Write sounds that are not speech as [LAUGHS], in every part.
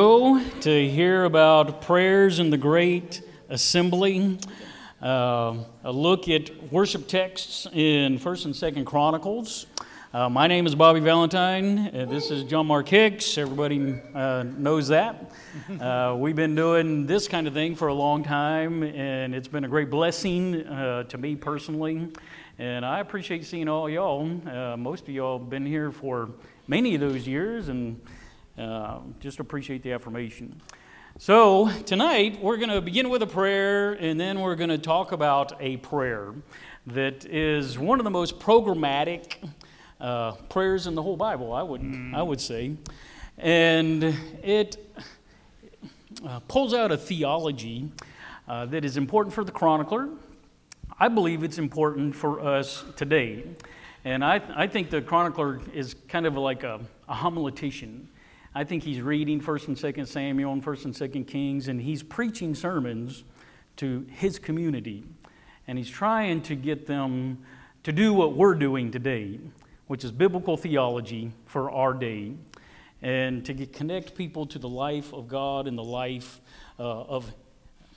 Go to hear about prayers in the great assembly. Uh, a look at worship texts in First and Second Chronicles. Uh, my name is Bobby Valentine. Uh, this is John Mark Hicks. Everybody uh, knows that. Uh, we've been doing this kind of thing for a long time, and it's been a great blessing uh, to me personally. And I appreciate seeing all y'all. most of y'all have been here for many of those years, and just appreciate the affirmation. So, tonight we're going to begin with a prayer, and then we're going to talk about a prayer that is one of the most programmatic uh, prayers in the whole Bible, I would, mm. I would say. And it uh, pulls out a theology uh, that is important for the chronicler. I believe it's important for us today. And I, I think the chronicler is kind of like a, a homiletician. I think he's reading 1st and 2nd Samuel and 1st and 2nd Kings, and he's preaching sermons to his community. And he's trying to get them to do what we're doing today which is biblical theology for our day, and to connect people to the life of God and the life uh, of,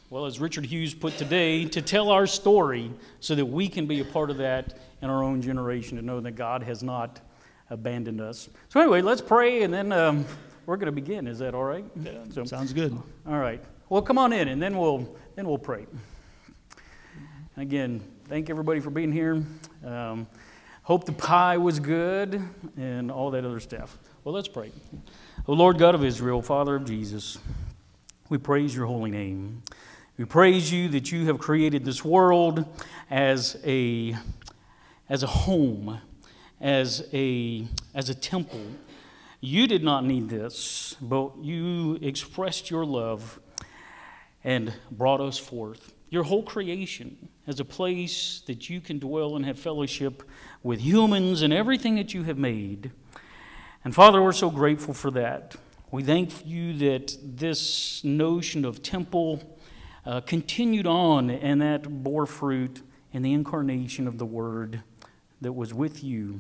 well, as Richard Hughes put today, to tell our story so that we can be a part of that in our own generation to know that God has not abandoned us. So, anyway, let's pray and then um, we're going to begin. Is that all right? Yeah, so, sounds good. All right. Well, come on in and then we'll, then we'll pray. Again, thank everybody for being here. Um, Hope the pie was good and all that other stuff. Well, let's pray. O Lord God of Israel, Father of Jesus, we praise your holy name. We praise you that you have created this world as a, as a home, as a, as a temple. You did not need this, but you expressed your love and brought us forth. Your whole creation as a place that you can dwell and have fellowship with humans and everything that you have made. And Father, we're so grateful for that. We thank you that this notion of temple uh, continued on and that bore fruit in the incarnation of the Word that was with you,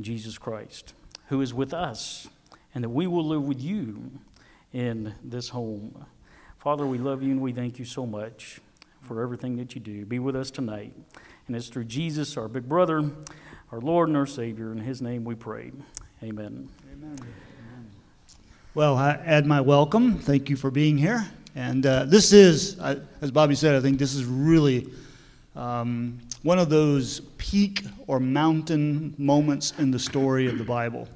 Jesus Christ, who is with us, and that we will live with you in this home. Father, we love you and we thank you so much for everything that you do. Be with us tonight. And it's through Jesus, our big brother, our Lord and our Savior. In his name we pray. Amen. Amen. Well, I add my welcome. Thank you for being here. And uh, this is, uh, as Bobby said, I think this is really um, one of those peak or mountain moments in the story of the Bible.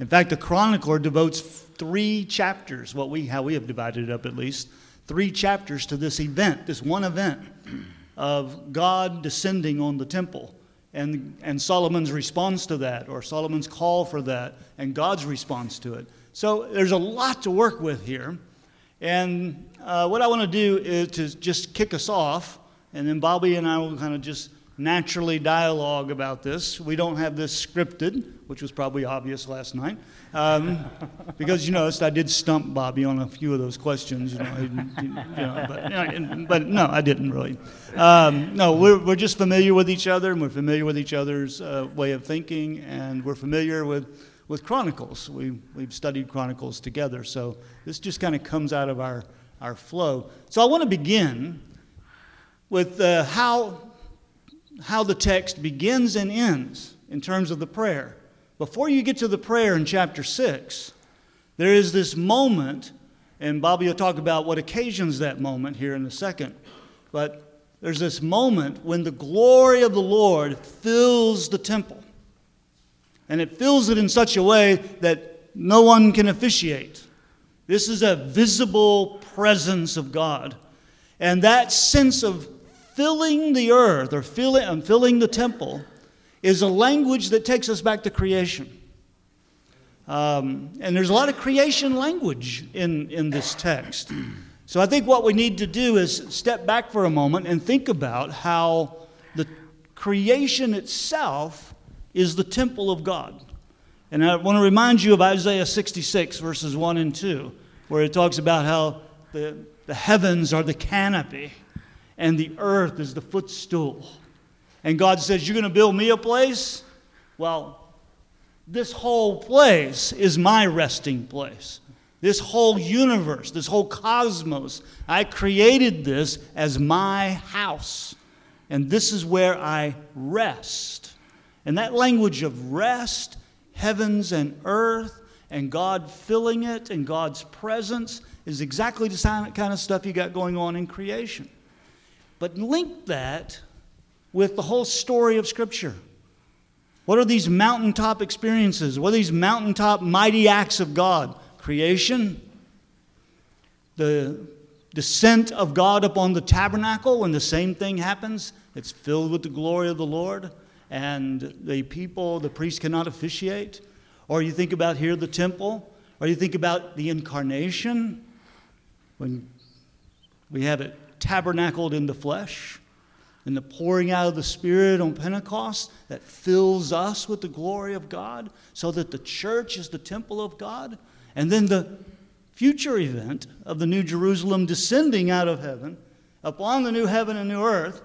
In fact, the chronicler devotes three chapters, what we, how we have divided it up at least, three chapters to this event, this one event of God descending on the temple and, and Solomon's response to that, or Solomon's call for that, and God's response to it. So there's a lot to work with here. And uh, what I want to do is to just kick us off, and then Bobby and I will kind of just naturally dialogue about this. We don't have this scripted, which was probably obvious last night, um, [LAUGHS] because you noticed I did stump Bobby on a few of those questions. You know, you know but, but, no, I didn't really. Um, no, we're, we're just familiar with each other, and we're familiar with each other's uh, way of thinking, and we're familiar with with Chronicles. We, we've studied Chronicles together, so this just kind of comes out of our, our flow. So I want to begin with uh, how how the text begins and ends in terms of the prayer. Before you get to the prayer in chapter 6, there is this moment, and Bobby will talk about what occasions that moment here in a second. But there's this moment when the glory of the Lord fills the temple. And it fills it in such a way that no one can officiate. This is a visible presence of God. And that sense of filling the earth or filling, filling the temple is a language that takes us back to creation. Um, and there's a lot of creation language in, in this text. So I think what we need to do is step back for a moment and think about how the creation itself is the temple of God. And I want to remind you of Isaiah 66, verses 1 and 2, where it talks about how the, the heavens are the canopy and the earth is the footstool. And God says, You're going to build me a place? Well, this whole place is my resting place. this whole universe, this whole cosmos. I created this as my house. And this is where I rest. And that language of rest, heavens and earth, and God filling it, and God's presence is exactly the kind of stuff you got going on in creation. But link that with the whole story of Scripture. What are these mountaintop experiences? What are these mountaintop mighty acts of God? Creation, the descent of God upon the tabernacle when the same thing happens. It's filled with the glory of the Lord, and the people, the priests cannot officiate. Or you think about here the temple, or you think about the incarnation when we have it tabernacled in the flesh and the pouring out of the Spirit on Pentecost that fills us with the glory of God so that the church is the temple of God. And then the future event of the New Jerusalem descending out of heaven upon the new heaven and new earth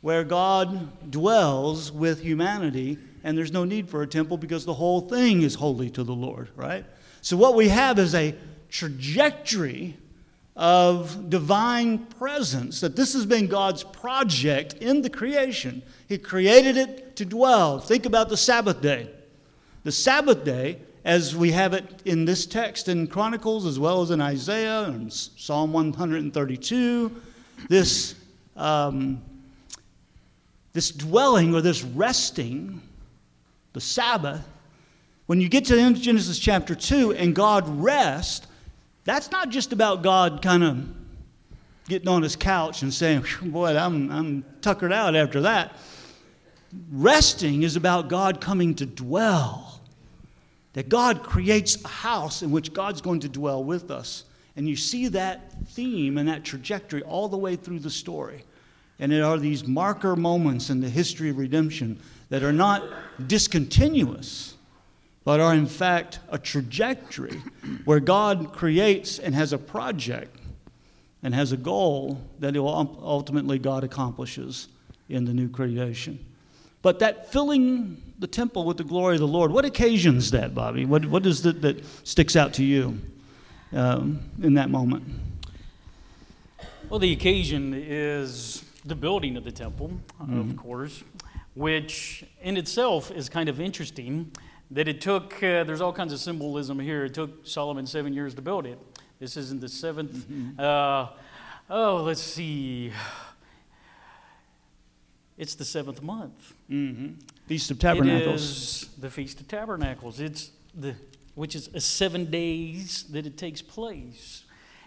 where God dwells with humanity and there's no need for a temple because the whole thing is holy to the Lord, right? So what we have is a trajectory of divine presence, that this has been God's project in the creation. He created it to dwell. Think about the Sabbath day. The Sabbath day, as we have it in this text in Chronicles, as well as in Isaiah and Psalm 132, this, um, this dwelling or this resting, the Sabbath, when you get to Genesis chapter 2 and God rests, that's not just about God kind of getting on his couch and saying, Boy, I'm, I'm tuckered out after that. Resting is about God coming to dwell. That God creates a house in which God's going to dwell with us. And you see that theme and that trajectory all the way through the story. And it are these marker moments in the history of redemption that are not discontinuous, but are in fact a trajectory where God creates and has a project and has a goal that ultimately God accomplishes in the new creation. But that filling the temple with the glory of the Lord, what occasions that, Bobby? What, what is it that sticks out to you um, in that moment? Well, the occasion is the building of the temple, mm-hmm. of course, which in itself is kind of interesting that it took, uh, there's all kinds of symbolism here. It took Solomon seven years to build it. This isn't the 7th mm-hmm. uh, oh, let's see. It's the seventh month. Mm-hmm. Feast of Tabernacles. It is the Feast of Tabernacles. It's the, which is a seven days that it takes place.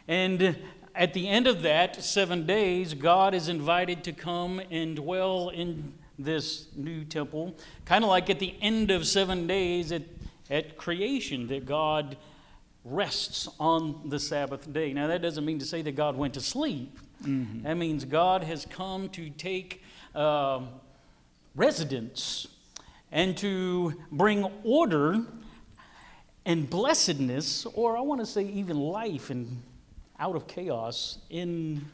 And at the end of that seven days, God is invited to come and dwell in this new temple, kind of like at the end of seven days at, at creation, that God rests on the Sabbath day. Now, that doesn't mean to say that God went to sleep. Mm-hmm. That means God has come to take uh, residence and to bring order and blessedness, or I want to say even life and out of chaos in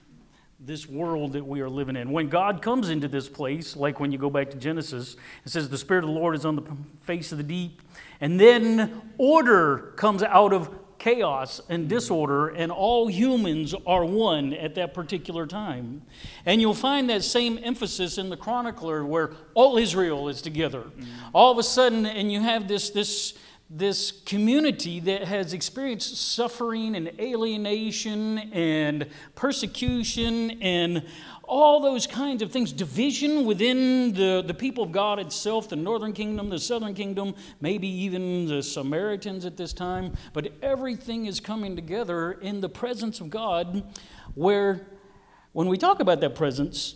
this world that we are living in. When God comes into this place, like when you go back to Genesis, it says, The Spirit of the Lord is on the face of the deep. And then order comes out of chaos and disorder, and all humans are one at that particular time. And you'll find that same emphasis in the chronicler where all Israel is together. Mm-hmm. All of a sudden, and you have this, this this community that has experienced suffering and alienation and persecution and all those kinds of things, division within the, the people of God itself, the northern kingdom, the southern kingdom, maybe even the Samaritans at this time, but everything is coming together in the presence of God, where when we talk about that presence,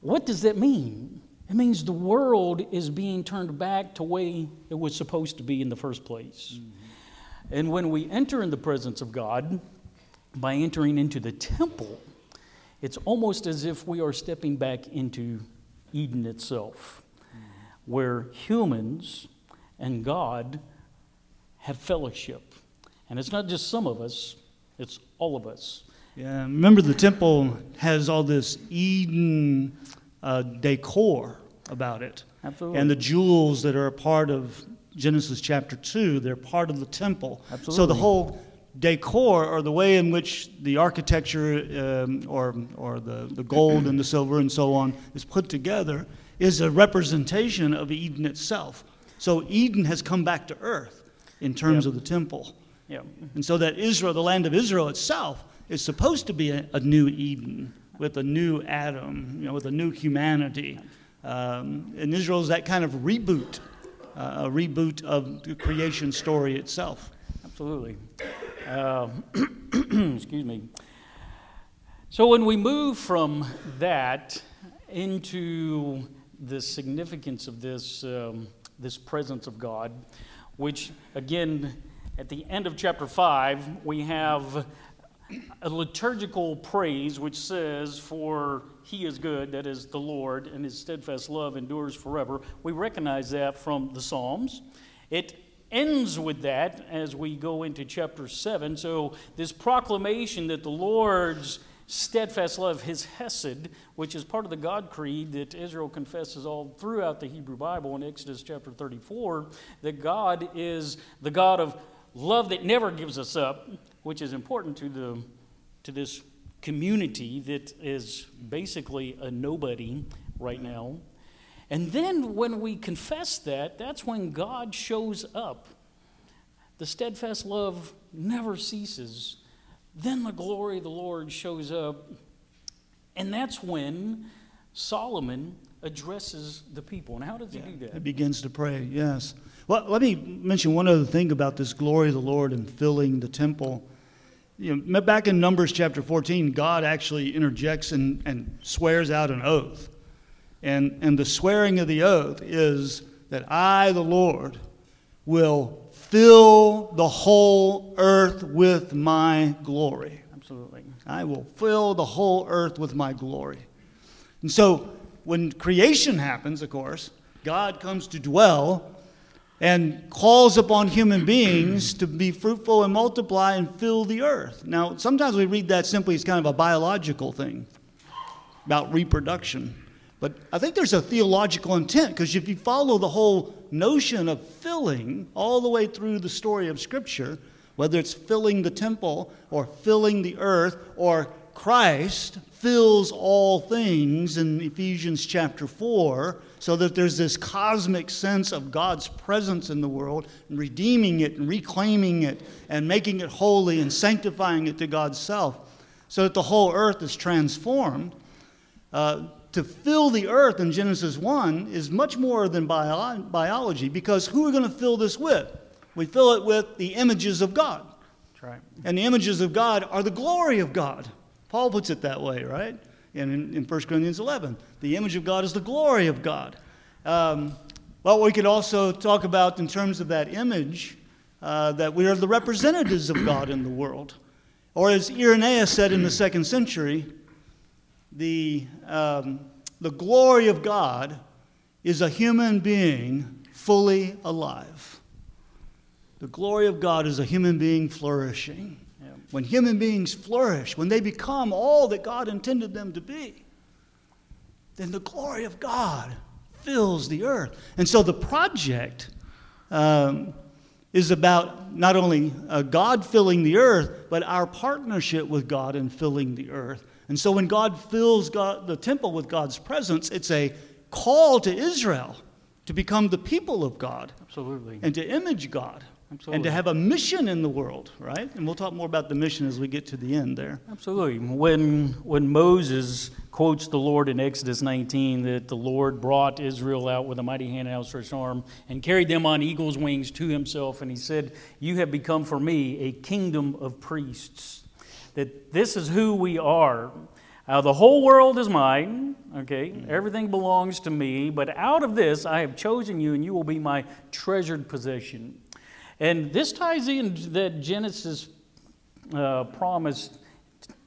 what does that mean? It means the world is being turned back to the way it was supposed to be in the first place. Mm-hmm. And when we enter in the presence of God, by entering into the temple, it's almost as if we are stepping back into Eden itself, mm-hmm. where humans and God have fellowship. And it's not just some of us, it's all of us. Yeah, remember the temple has all this Eden uh, decor about it. Absolutely. And the jewels that are a part of Genesis chapter 2, they're part of the temple. Absolutely. So the whole decor or the way in which the architecture um, or, or the, the gold and the silver and so on is put together is a representation of Eden itself. So Eden has come back to earth in terms Yep. of the temple. Yeah. And so that Israel, the land of Israel itself, is supposed to be a, a new Eden with a new Adam, you know, with a new humanity. Um, and Israel is that kind of reboot, uh, a reboot of the creation story itself. Absolutely. Uh, [CLEARS THROAT] excuse me. So when we move from that into the significance of this, um, this presence of God, which again, at the end of chapter 5, we have a liturgical praise which says, For he is good, that is the Lord, and his steadfast love endures forever. We recognize that from the Psalms. It ends with that as we go into chapter 7. So, this proclamation that the Lord's steadfast love, his hesed, which is part of the God creed that Israel confesses all throughout the Hebrew Bible in Exodus chapter 34, that God is the God of love that never gives us up, which is important to, the, to this community that is basically a nobody right now. And then when we confess that, that's when God shows up. The steadfast love never ceases. Then the glory of the Lord shows up. And that's when Solomon addresses the people. And how does he do that? He begins to pray, yes. Well, let me mention one other thing about this glory of the Lord and filling the temple. You know, back in Numbers chapter 14, God actually interjects and, and swears out an oath. And, and the swearing of the oath is that I, the Lord, will fill the whole earth with my glory. Absolutely. I will fill the whole earth with my glory. And so, when creation happens, of course, God comes to dwell and calls upon human beings to be fruitful and multiply and fill the earth. Now, sometimes we read that simply as kind of a biological thing about reproduction. But I think there's a theological intent because if you follow the whole notion of filling all the way through the story of Scripture, whether it's filling the temple or filling the earth or Christ fills all things in Ephesians chapter 4, so that there's this cosmic sense of God's presence in the world, and redeeming it and reclaiming it and making it holy and sanctifying it to God's self, so that the whole earth is transformed. Uh, to fill the earth in Genesis 1 is much more than bio- biology because who are we going to fill this with? We fill it with the images of God. That's right. And the images of God are the glory of God. Paul puts it that way, right? And in, in 1 Corinthians 11, the image of God is the glory of God. Um, well, we could also talk about, in terms of that image, uh, that we are the representatives of God in the world. Or as Irenaeus said in the second century, the, um, the glory of God is a human being fully alive. The glory of God is a human being flourishing. When human beings flourish, when they become all that God intended them to be, then the glory of God fills the earth. And so the project um, is about not only uh, God filling the earth, but our partnership with God in filling the earth. And so when God fills God, the temple with God's presence, it's a call to Israel to become the people of God Absolutely. and to image God and to have a mission in the world, right? And we'll talk more about the mission as we get to the end there. Absolutely. When, when Moses quotes the Lord in Exodus 19 that the Lord brought Israel out with a mighty hand and outstretched arm and carried them on eagle's wings to himself, and he said, You have become for me a kingdom of priests. That this is who we are. Uh, the whole world is mine, okay? Everything belongs to me, but out of this I have chosen you, and you will be my treasured possession. And this ties in that Genesis uh, promise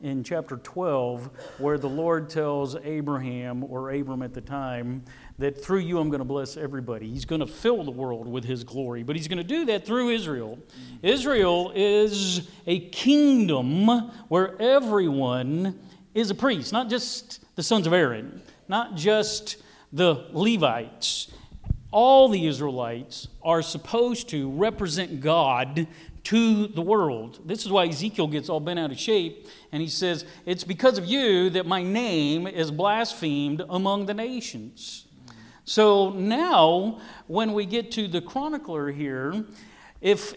in chapter 12, where the Lord tells Abraham, or Abram at the time, that through you I'm going to bless everybody. He's going to fill the world with his glory, but he's going to do that through Israel. Israel is a kingdom where everyone is a priest, not just the sons of Aaron, not just the Levites. All the Israelites are supposed to represent God to the world. This is why Ezekiel gets all bent out of shape, and he says, It's because of you that my name is blasphemed among the nations. So now, when we get to the chronicler here, if,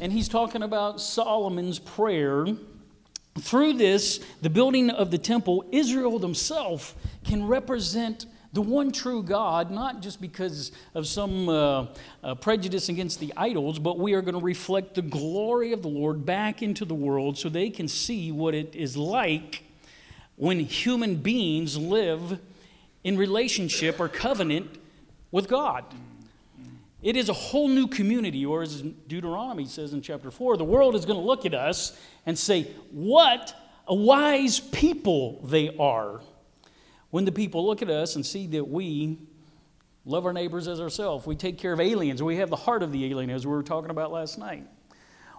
and he's talking about Solomon's prayer, through this, the building of the temple, Israel themselves can represent the one true God, not just because of some uh, uh, prejudice against the idols, but we are going to reflect the glory of the Lord back into the world so they can see what it is like when human beings live in relationship or covenant with God. It is a whole new community, or as Deuteronomy says in chapter 4, the world is going to look at us and say, What a wise people they are. When the people look at us and see that we love our neighbors as ourselves, we take care of aliens, we have the heart of the alien, as we were talking about last night.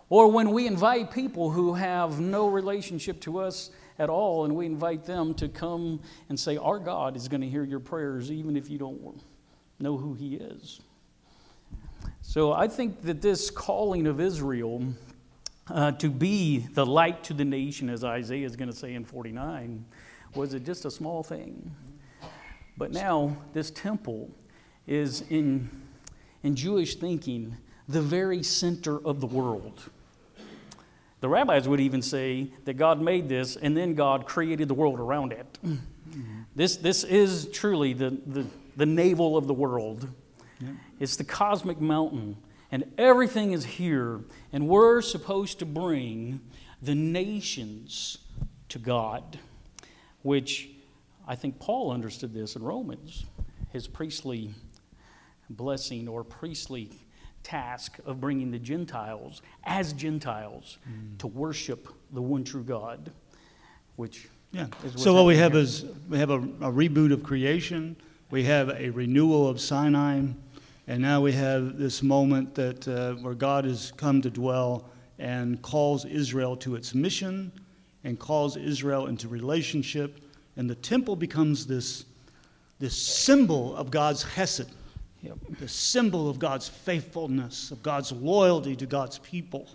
Or when we invite people who have no relationship to us at all, and we invite them to come and say, Our God is going to hear your prayers, even if you don't know who He is. So I think that this calling of Israel uh, to be the light to the nation, as Isaiah is going to say in 49, was it just a small thing? But now, this temple is in, in Jewish thinking the very center of the world. The rabbis would even say that God made this and then God created the world around it. Mm-hmm. This, this is truly the, the, the navel of the world. It's the cosmic mountain, and everything is here, and we're supposed to bring the nations to God which I think Paul understood this in Romans, his priestly blessing or priestly task of bringing the Gentiles as Gentiles mm. to worship the one true God, which yeah. So what we have here. is we have a, a, reboot of creation, we have a renewal of Sinai, and now we have this moment that uh, where God has come to dwell and calls Israel to its mission and calls Israel into relationship. And the temple becomes this, this symbol of God's hesed, yep. the symbol of God's faithfulness, of God's loyalty to God's people.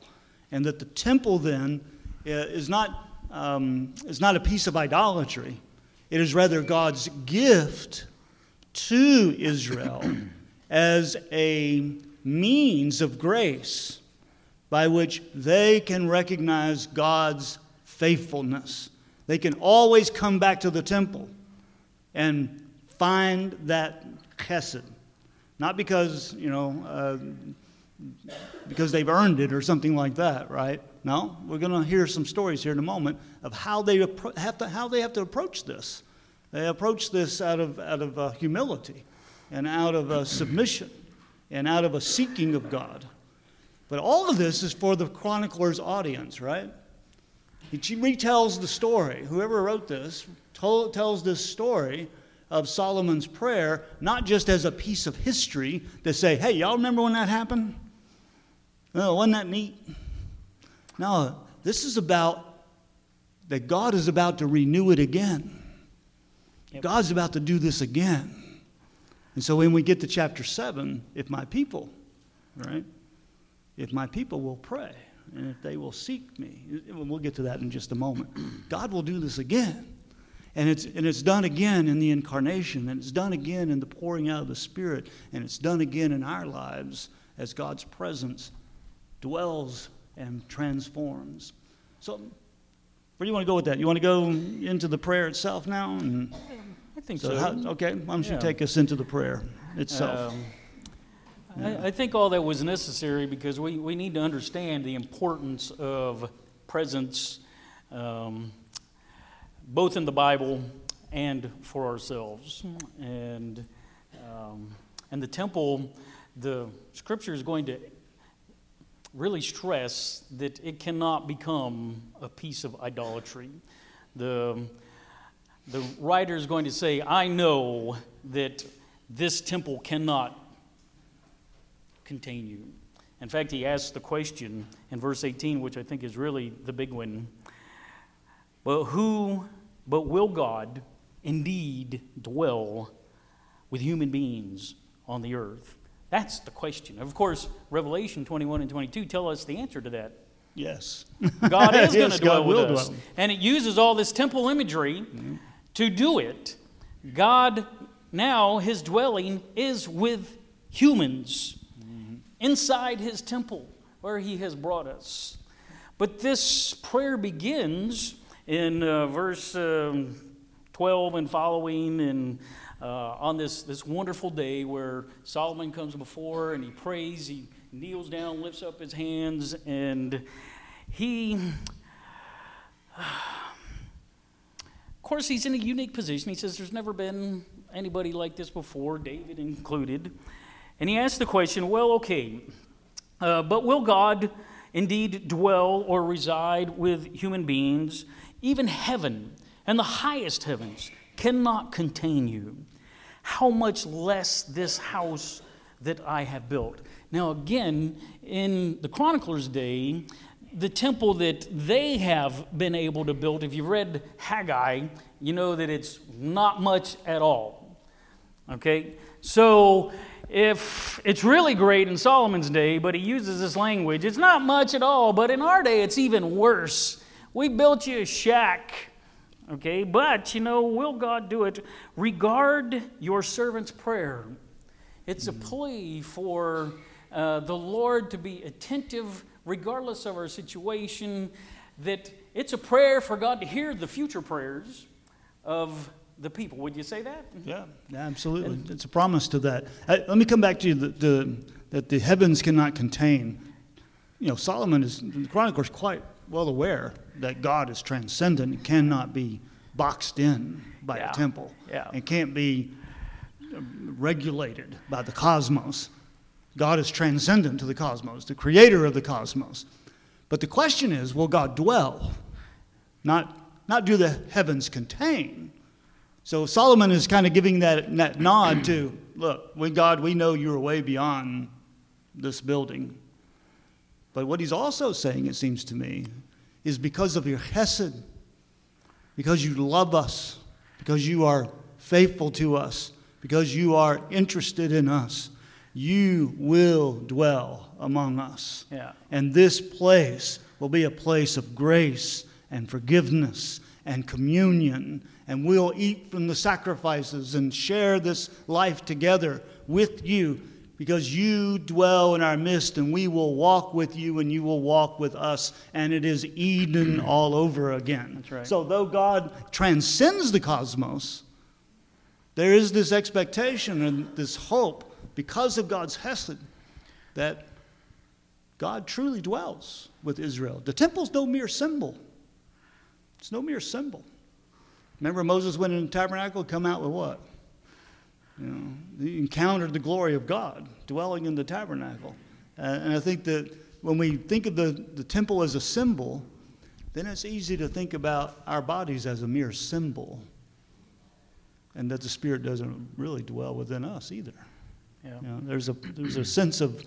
And that the temple then uh, is not, um, is not a piece of idolatry, it is rather God's gift to Israel [CLEARS THROAT] as a means of grace by which they can recognize God's faithfulness. They can always come back to the temple and find that chesed. Not because, you know, uh, because they've earned it or something like that, right? No, we're going to hear some stories here in a moment of how they have to, how they have to approach this. They approach this out of, out of uh, humility and out of uh, submission and out of a seeking of God. But all of this is for the chronicler's audience, right? He retells the story. Whoever wrote this told, tells this story of Solomon's prayer not just as a piece of history to say, hey, y'all remember when that happened? No, wasn't that neat? No, this is about that God is about to renew it again. Yep. God's about to do this again. And so when we get to chapter 7, if my people, right, if my people will pray, and if they will seek me, we'll get to that in just a moment. God will do this again. And it's, and it's done again in the incarnation, and it's done again in the pouring out of the Spirit, and it's done again in our lives as God's presence dwells and transforms. So, where do you want to go with that? You want to go into the prayer itself now? And I think so. so. How, okay, why don't you take us into the prayer itself? Um, I, I, think all that was necessary because we, we need to understand the importance of presence, um, both in the Bible and for ourselves. And, um, and the temple, the scripture is going to really stress that it cannot become a piece of idolatry. The, the writer is going to say, I know that this temple cannot contain you. In fact, he asks the question in verse 18, which I think is really the big one. But who, but will God indeed dwell with human beings on the earth? That's the question. Of course, Revelation 21 and 22 tell us the answer to that. Yes. [LAUGHS] God is going [LAUGHS] Yes, to dwell God with us. dwell. And it uses all this temple imagery mm-hmm. to do it. God, now, his dwelling is with humans inside his temple where he has brought us. But this prayer begins in uh, verse um, 12 and following, and uh, on this, this wonderful day where Solomon comes before and he prays, he kneels down, lifts up his hands, and he. Of course, he's in a unique position. He says there's never been anybody like this before, David included. And he asked the question well, okay, uh, but will God indeed dwell or reside with human beings? Even heaven and the highest heavens cannot contain you. How much less this house that I have built? Now, again, in the Chronicler's day, the temple that they have been able to build, if you've read Haggai, you know that it's not much at all. Okay? So, if it's really great in Solomon's day, but he uses this language, it's not much at all, but in our day, it's even worse. We built you a shack. Okay? But, you know, will God do it? Regard your servant's prayer. It's a plea for uh, the Lord to be attentive, regardless of our situation, that it's a prayer for God to hear the future prayers of the people. Would you say that? Yeah, yeah absolutely. it's a promise to that. Uh, let me come back to you the, the, that the heavens cannot contain. You know, Solomon is, the Chronicler is quite well aware that God is transcendent and cannot be boxed in by Yeah, a temple yeah. and can't be um, regulated by the cosmos. God is transcendent to the cosmos, the creator of the cosmos. But the question is will God dwell? Not, not do the heavens contain. So Solomon is kind of giving that, that nod to look, with God, we know you're way beyond this building. But what he's also saying, it seems to me, is because of your chesed, because you love us, because you are faithful to us, because you are interested in us, you will dwell among us. Yeah. And this place will be a place of grace and forgiveness and communion. And we'll eat from the sacrifices and share this life together with you because you dwell in our midst and we will walk with you and you will walk with us. And it is Eden all over again. That's right. So, though God transcends the cosmos, there is this expectation and this hope because of God's Hesed that God truly dwells with Israel. The temple's no mere symbol. It's no mere symbol. Remember Moses went in the tabernacle, come out with what? You know, he encountered the glory of God dwelling in the tabernacle. Uh, and I think that when we think of the, the temple as a symbol, then it's easy to think about our bodies as a mere symbol. And that the Spirit doesn't really dwell within us either. Yeah. You know, there's, a, there's a sense of,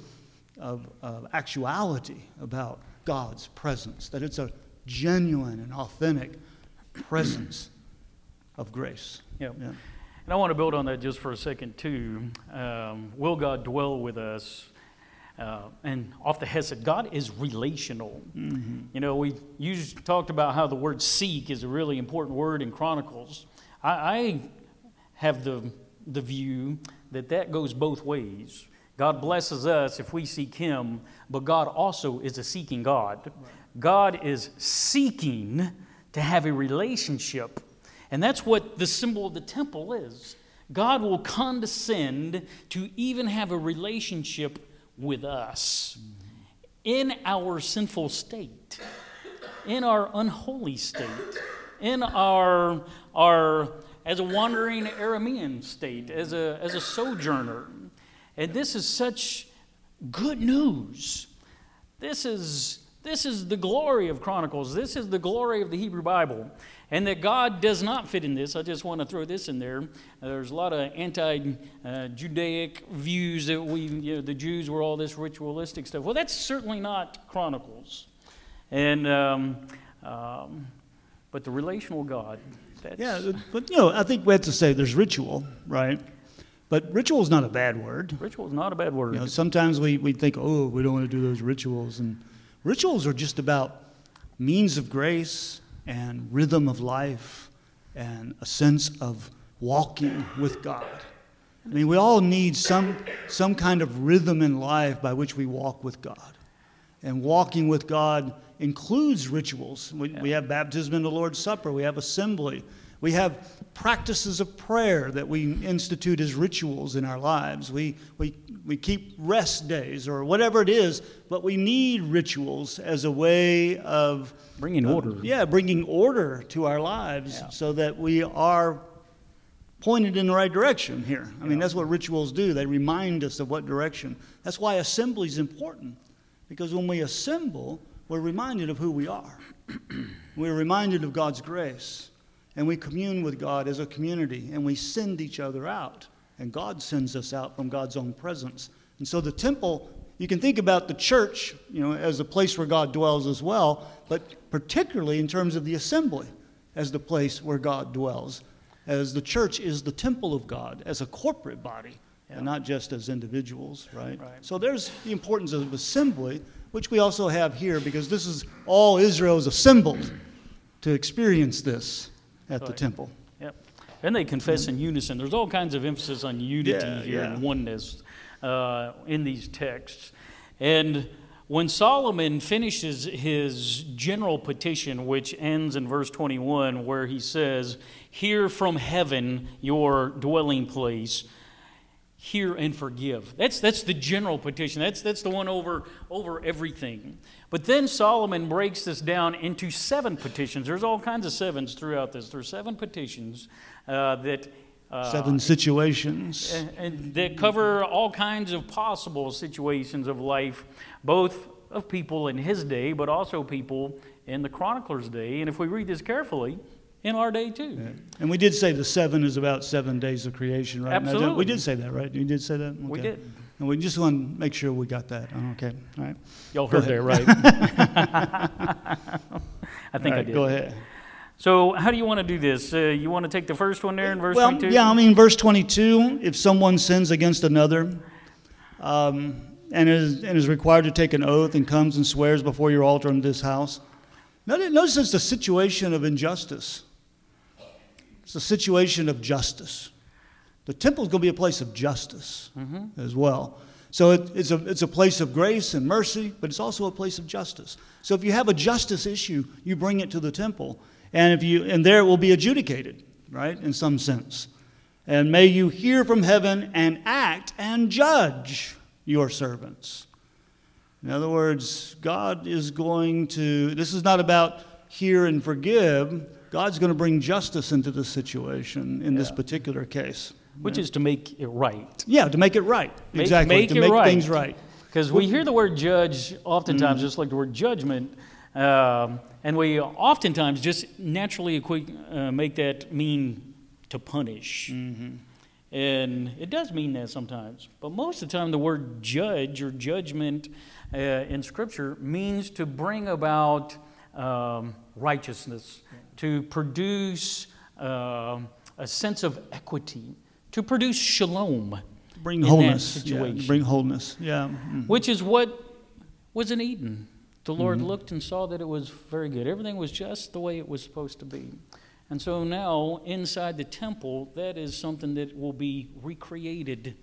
of, of actuality about God's presence, that it's a genuine and authentic presence of grace. Yeah. Yeah. And I want to build on that just for a second, too. Um, will God dwell with us? Uh, and off the Hesed, God is relational. You know, we used, talked about how the word seek is a really important word in Chronicles. I, I have the, the view that that goes both ways. God blesses us if we seek Him, but God also is a seeking God. God is seeking to have a relationship. And that's what the symbol of the temple is. God will condescend to even have a relationship with us in our sinful state, in our unholy state, in our, our as a wandering Aramean state, as a, as a sojourner. And this is such good news. This is, this is the glory of Chronicles. This is the glory of the Hebrew Bible. And that God does not fit in this. I just want to throw this in there. There's a lot of anti Judaic views that we, you know, the Jews were all this ritualistic stuff. Well, that's certainly not Chronicles. And, um, um, but the relational God, that's. Yeah, but you know, I think we have to say there's ritual, right? But ritual is not a bad word. Ritual is not a bad word. You know, sometimes we, we think, oh, we don't want to do those rituals. And Rituals are just about means of grace and rhythm of life and a sense of walking with God. I mean, we all need some, some kind of rhythm in life by which we walk with God. And walking with God includes rituals. We, we have baptism in the Lord's Supper, we have assembly, we have practices of prayer that we institute as rituals in our lives. We, we, we keep rest days or whatever it is, but we need rituals as a way of bringing order. yeah, bringing order to our lives Yeah. so that we are pointed in the right direction here. I mean, that's what rituals do. They remind us of what direction. That's why assembly is important because when we assemble, we're reminded of who we are. [CLEARS THROAT] we're reminded of God's grace. And we commune with God as a community and we send each other out. And God sends us out from God's own presence. And so the temple, you can think about the church, you know, as a place where God dwells as well, but particularly in terms of the assembly as the place where God dwells. As the church is the temple of God as a corporate body Yeah. and not just as individuals, right? Right. So there's the importance of assembly, which we also have here because this is all Israel is assembled to experience this at the temple. And they confess in unison. There's all kinds of emphasis on unity Yeah, here yeah. and oneness uh, in these texts. And when Solomon finishes his general petition, which ends in verse 21, where he says, Hear from heaven your dwelling place, hear and forgive. That's, that's the general petition. That's, that's the one over, over everything. But then Solomon breaks this down into seven petitions. There's all kinds of sevens throughout this. There's seven petitions uh, that. Uh, Seven situations. and, and that cover all kinds of possible situations of life, both of people in his day, but also people in the chronicler's day. And if we read this carefully, in our day too. And we did say the seven is about seven days of creation, right? Absolutely. We did say that, right? You did say that? We did. And we just want to make sure we got that. Oh, Okay, all right. Y'all heard that right. [LAUGHS] I think All I did. Go ahead. So, how do you want to do this? Uh, you want to take the first one there in verse Well, 22? yeah, I mean, verse 22 if someone sins against another um, and, is, and is required to take an oath and comes and swears before your altar in this house, notice, notice it's a situation of injustice. It's a situation of justice. The temple is going to be a place of justice mm-hmm. as well. So it, it's, a, it's a place of grace and mercy, but it's also a place of justice. So if you have a justice issue, you bring it to the temple, and if you and there it will be adjudicated, right, in some sense. And may you hear from heaven and act and judge your servants. In other words, God is going to. This is not about hear and forgive. God's going to bring justice into the situation in this particular case. Which is to make it right. Yeah, to make it right. Make- exactly. make to make right. things right. Because we hear the word judge oftentimes, just like the word judgment, um, and we oftentimes just naturally uh, make that mean to punish. And it does mean that sometimes. But most of the time, the word judge or judgment uh, in Scripture means to bring about um, righteousness, to produce um a sense of equity, to produce shalom. Bring wholeness. Yeah, bring wholeness. Yeah. mm. Which is what was in Eden. The Lord Mm-hmm. looked and saw that it was very good. Everything was just the way it was supposed to be. And so now, inside the temple, that is something that will be recreated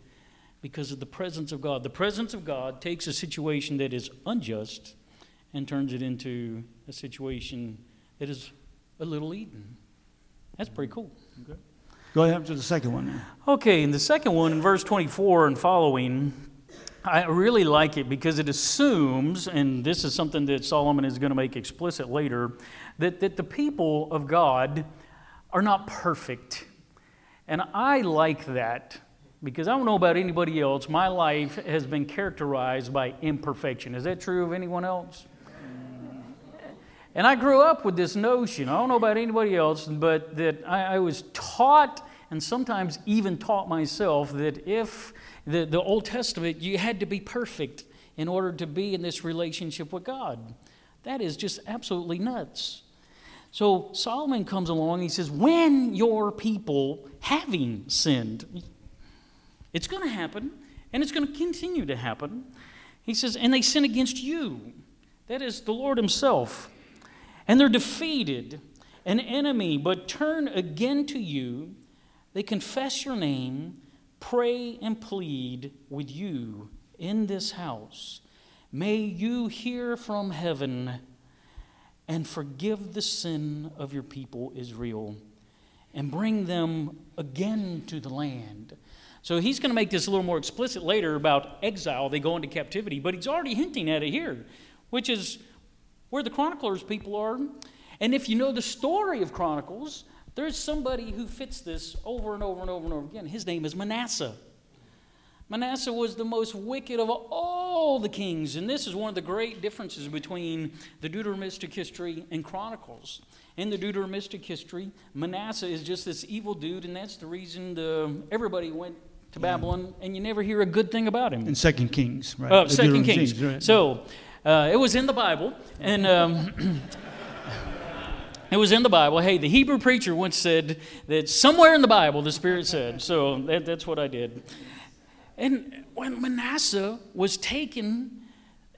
because of the presence of God. The presence of God takes a situation that is unjust and turns it into a situation that is a little Eden. That's pretty cool. Go ahead to the second one. now. Okay, and the second one in verse 24 and following, I really like it because it assumes, and this is something that Solomon is going to make explicit later, that, that the people of God are not perfect. And I like that because I don't know about anybody else. My life has been characterized by imperfection. Is that true of anyone else? And I grew up with this notion, I don't know about anybody else, but that I, I was taught and sometimes even taught myself that if the, the Old Testament, you had to be perfect in order to be in this relationship with God. That is just absolutely nuts. So Solomon comes along, he says, When your people, having sinned, it's going to happen, and it's going to continue to happen. He says, And they sin against you. That is the Lord Himself. And they're defeated, an enemy, but turn again to you. They confess your name, pray and plead with you in this house. May you hear from heaven and forgive the sin of your people, Israel, and bring them again to the land. So he's going to make this a little more explicit later about exile. They go into captivity, but he's already hinting at it here, which is where the chroniclers people are. And if you know the story of Chronicles, there's somebody who fits this over and over and over and over again. His name is Manasseh. Manasseh was the most wicked of all the kings, and this is one of the great differences between the Deuteronomistic history and Chronicles. In the Deuteronomistic history, Manasseh is just this evil dude, and that's the reason the, everybody went to Babylon, and you never hear a good thing about him. In Second Kings, right? Oh, The Second Deuteronomy Kings. right. So uh, it was in the Bible, and um, [CLEARS THROAT] it was in the Bible. Hey, the Hebrew preacher once said that somewhere in the Bible the Spirit said. So that, that's what I did. And when Manasseh was taken,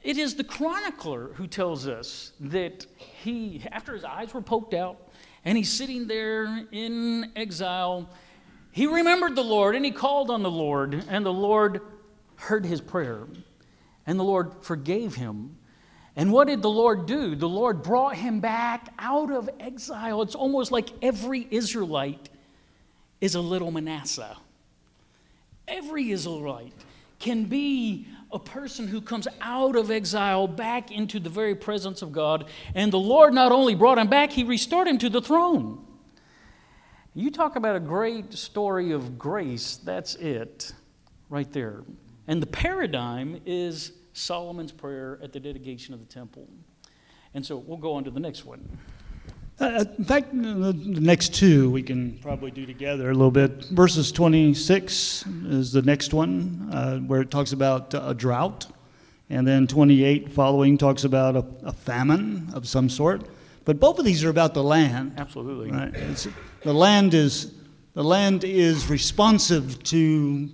it is the chronicler who tells us that he, after his eyes were poked out, and he's sitting there in exile, he remembered the Lord and he called on the Lord, and the Lord heard his prayer, and the Lord forgave him. And what did the Lord do? The Lord brought him back out of exile. It's almost like every Israelite is a little Manasseh. Every Israelite can be a person who comes out of exile back into the very presence of God. And the Lord not only brought him back, he restored him to the throne. You talk about a great story of grace, that's it right there. And the paradigm is Solomon's prayer at the dedication of the temple. And so we'll go on to the next one. Uh, in fact, the, the next two we can probably do together a little bit. Verses 26 is the next one, uh, where it talks about uh, a drought. And then 28 following talks about a, a famine of some sort. But both of these are about the land. Absolutely. Right. It's, the land is the land is responsive to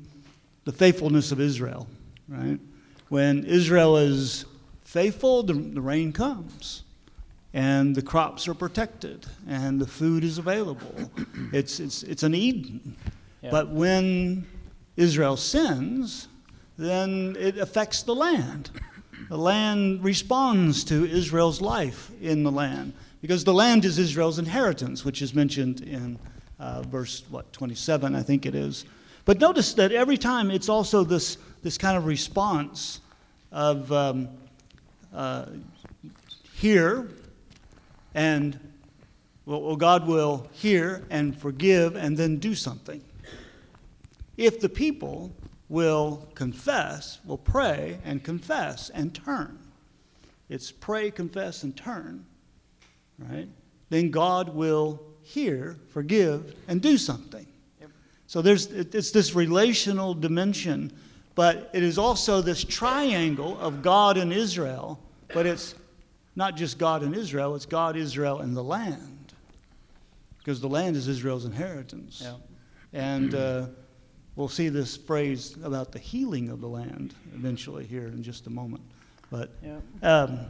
the faithfulness of Israel. Right. When Israel is faithful, the, the rain comes, and the crops are protected, and the food is available. It's it's it's an Eden. Yeah. But when Israel sins, then it affects the land. The land responds to Israel's life in the land because the land is Israel's inheritance, which is mentioned in uh, verse what 27, I think it is. But notice that every time it's also this this kind of response of um, uh, hear and well, God will hear and forgive and then do something. If the people will confess, will pray and confess and turn. It's pray, confess, and turn, right? Then God will hear, forgive, and do something. So there's it's this relational dimension, but it is also this triangle of God and Israel, but it's not just God and Israel, it's God, Israel, and the land. Because the land is Israel's inheritance. Yeah. And uh, we'll see this phrase about the healing of the land eventually here in just a moment. But Yeah. um,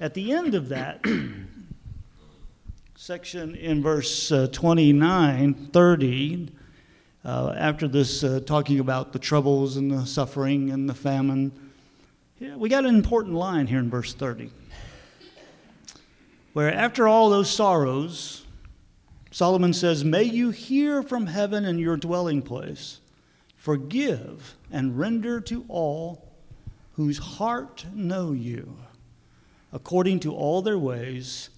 at the end of that [COUGHS] section in verse uh, 29, 30, uh, after this uh, talking about the troubles and the suffering and the famine, we got an important line here in verse 30. Where after all those sorrows, Solomon says, May you hear from heaven in your dwelling place, forgive and render to all whose heart know you, according to all their ways,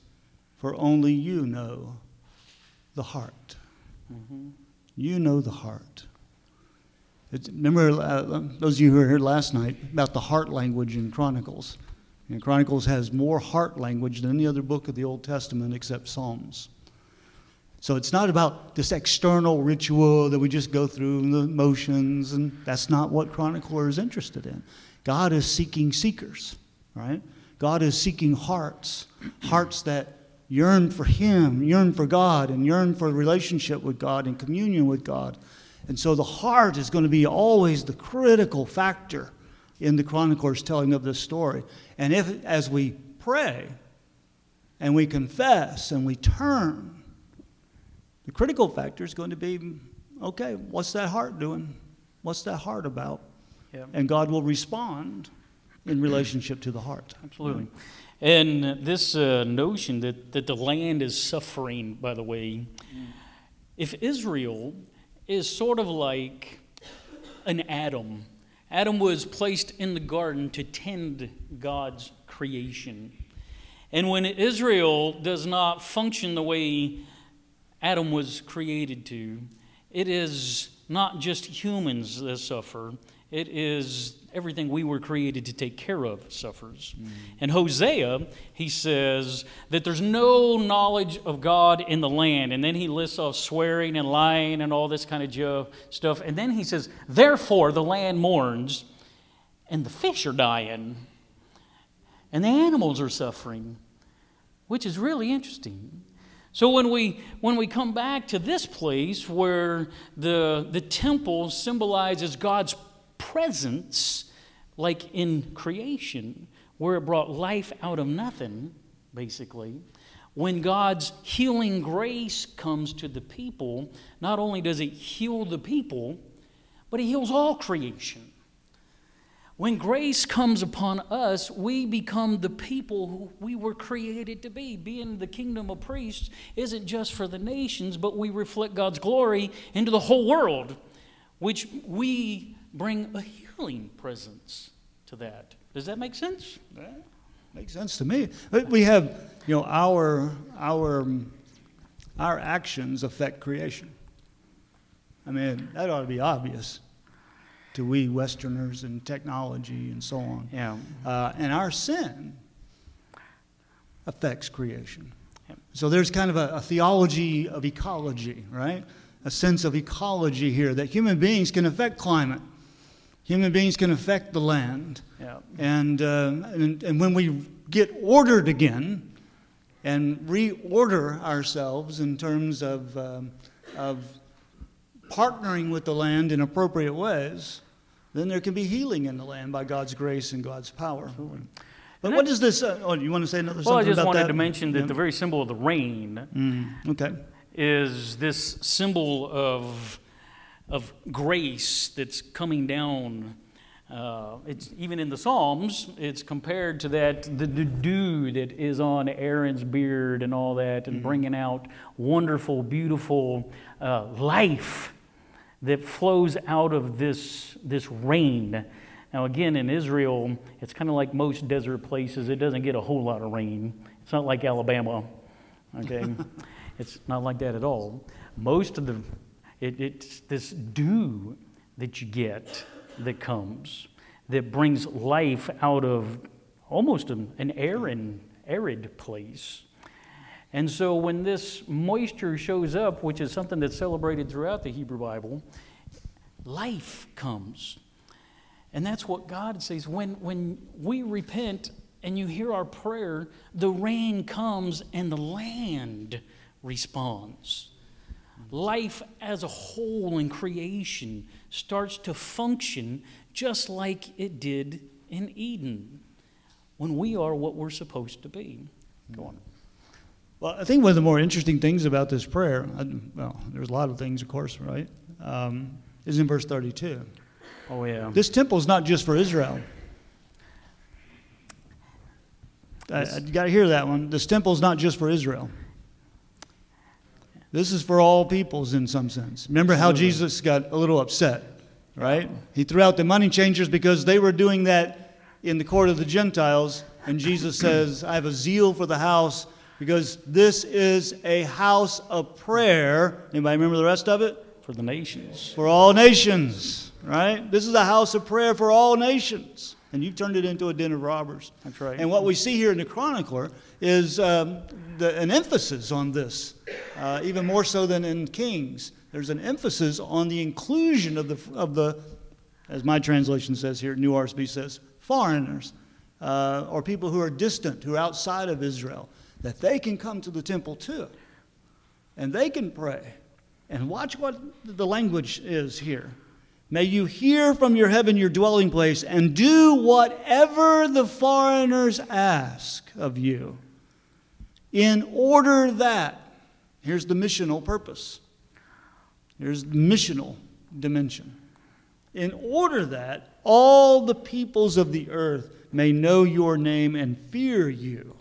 for only you know the heart. You know the heart. It's, remember, uh, those of you who were here last night, about the heart language in Chronicles. And Chronicles has more heart language than any other book of the Old Testament except Psalms. So it's not about this external ritual that we just go through and the motions, and that's not what Chronicler is interested in. God is seeking seekers, right? God is seeking hearts, hearts that yearn for Him, yearn for God, and yearn for relationship with God and communion with God. And so the heart is going to be always the critical factor in the chronicler's telling of this story. And if, as we pray and we confess and we turn, the critical factor is going to be okay, what's that heart doing? What's that heart about? Yeah. And God will respond in relationship to the heart. Absolutely. And this uh, notion that, that the land is suffering, by the way, if Israel is sort of like an Adam, Adam was placed in the garden to tend God's creation. And when Israel does not function the way Adam was created to, it is not just humans that suffer, it is everything we were created to take care of suffers. Mm. In Hosea, he says that there's no knowledge of God in the land. And then he lists off swearing and lying and all this kind of stuff. And then he says, Therefore the land mourns, and the fish are dying, and the animals are suffering, which is really interesting. So when we when we come back to this place where the the temple symbolizes God's presence, like in creation, where it brought life out of nothing, basically. When God's healing grace comes to the people, not only does it heal the people, but it heals all creation. When grace comes upon us, we become the people who we were created to be. Being the kingdom of priests isn't just for the nations, but we reflect God's glory into the whole world, which we bring a healing presence to that. Does that make sense? Yeah, makes sense to me. We have, you know, our our our actions affect creation. I mean, that ought to be obvious to we Westerners and technology and so on. Yeah. Uh, and our sin affects creation. So there's kind of a, a theology of ecology, right? A sense of ecology here that human beings can affect climate Human beings can affect the land. Yeah. And, uh, and, and when we get ordered again and reorder ourselves in terms of, um, of partnering with the land in appropriate ways, then there can be healing in the land by God's grace and God's power. But and what does this? Uh, oh, you want to say another? Well, I just wanted that? to mention that yeah. the very symbol of the rain mm, okay. is this symbol of of grace that's coming down. Uh, it's even in the Psalms. It's compared to that the, the, dew that is on Aaron's beard and all that, and mm-hmm. bringing out wonderful, beautiful uh, life that flows out of this this rain. Now, again, in Israel, it's kind of like most desert places. It doesn't get a whole lot of rain. It's not like Alabama. Okay, [LAUGHS] it's not like that at all. Most of the it, it's this dew that you get that comes that brings life out of almost an, an arid, arid place. And so when this moisture shows up, which is something that's celebrated throughout the Hebrew Bible, life comes. And that's what God says. When, when we repent and you hear our prayer, the rain comes and the land responds life as a whole in creation starts to function just like it did in Eden when we are what we're supposed to be. Go on. Well, I think one of the more interesting things about this prayer, well, there's a lot of things, of course, right? Um, is in verse 32. Oh, yeah. This temple is not just for Israel. I, I got to hear that one. This temple is not just for Israel. This is for all peoples in some sense. Remember how Jesus got a little upset, right? He threw out the money changers because they were doing that in the court of the Gentiles. And Jesus [CLEARS THROAT] says, I have a zeal for the house because this is a house of prayer. Anybody remember the rest of it? For the nations. For all nations, right? This is a house of prayer for all nations and you've turned it into a den of robbers. That's right. And what we see here in the chronicler is um, the, an emphasis on this, uh, even more so than in Kings. There's an emphasis on the inclusion of the, of the as my translation says here, New RSV says, foreigners uh, or people who are distant, who are outside of Israel, that they can come to the temple too. And they can pray. And watch what the language is here. May you hear from your heaven, your dwelling place, and do whatever the foreigners ask of you, in order that, here's the missional purpose, here's the missional dimension, in order that all the peoples of the earth may know your name and fear you,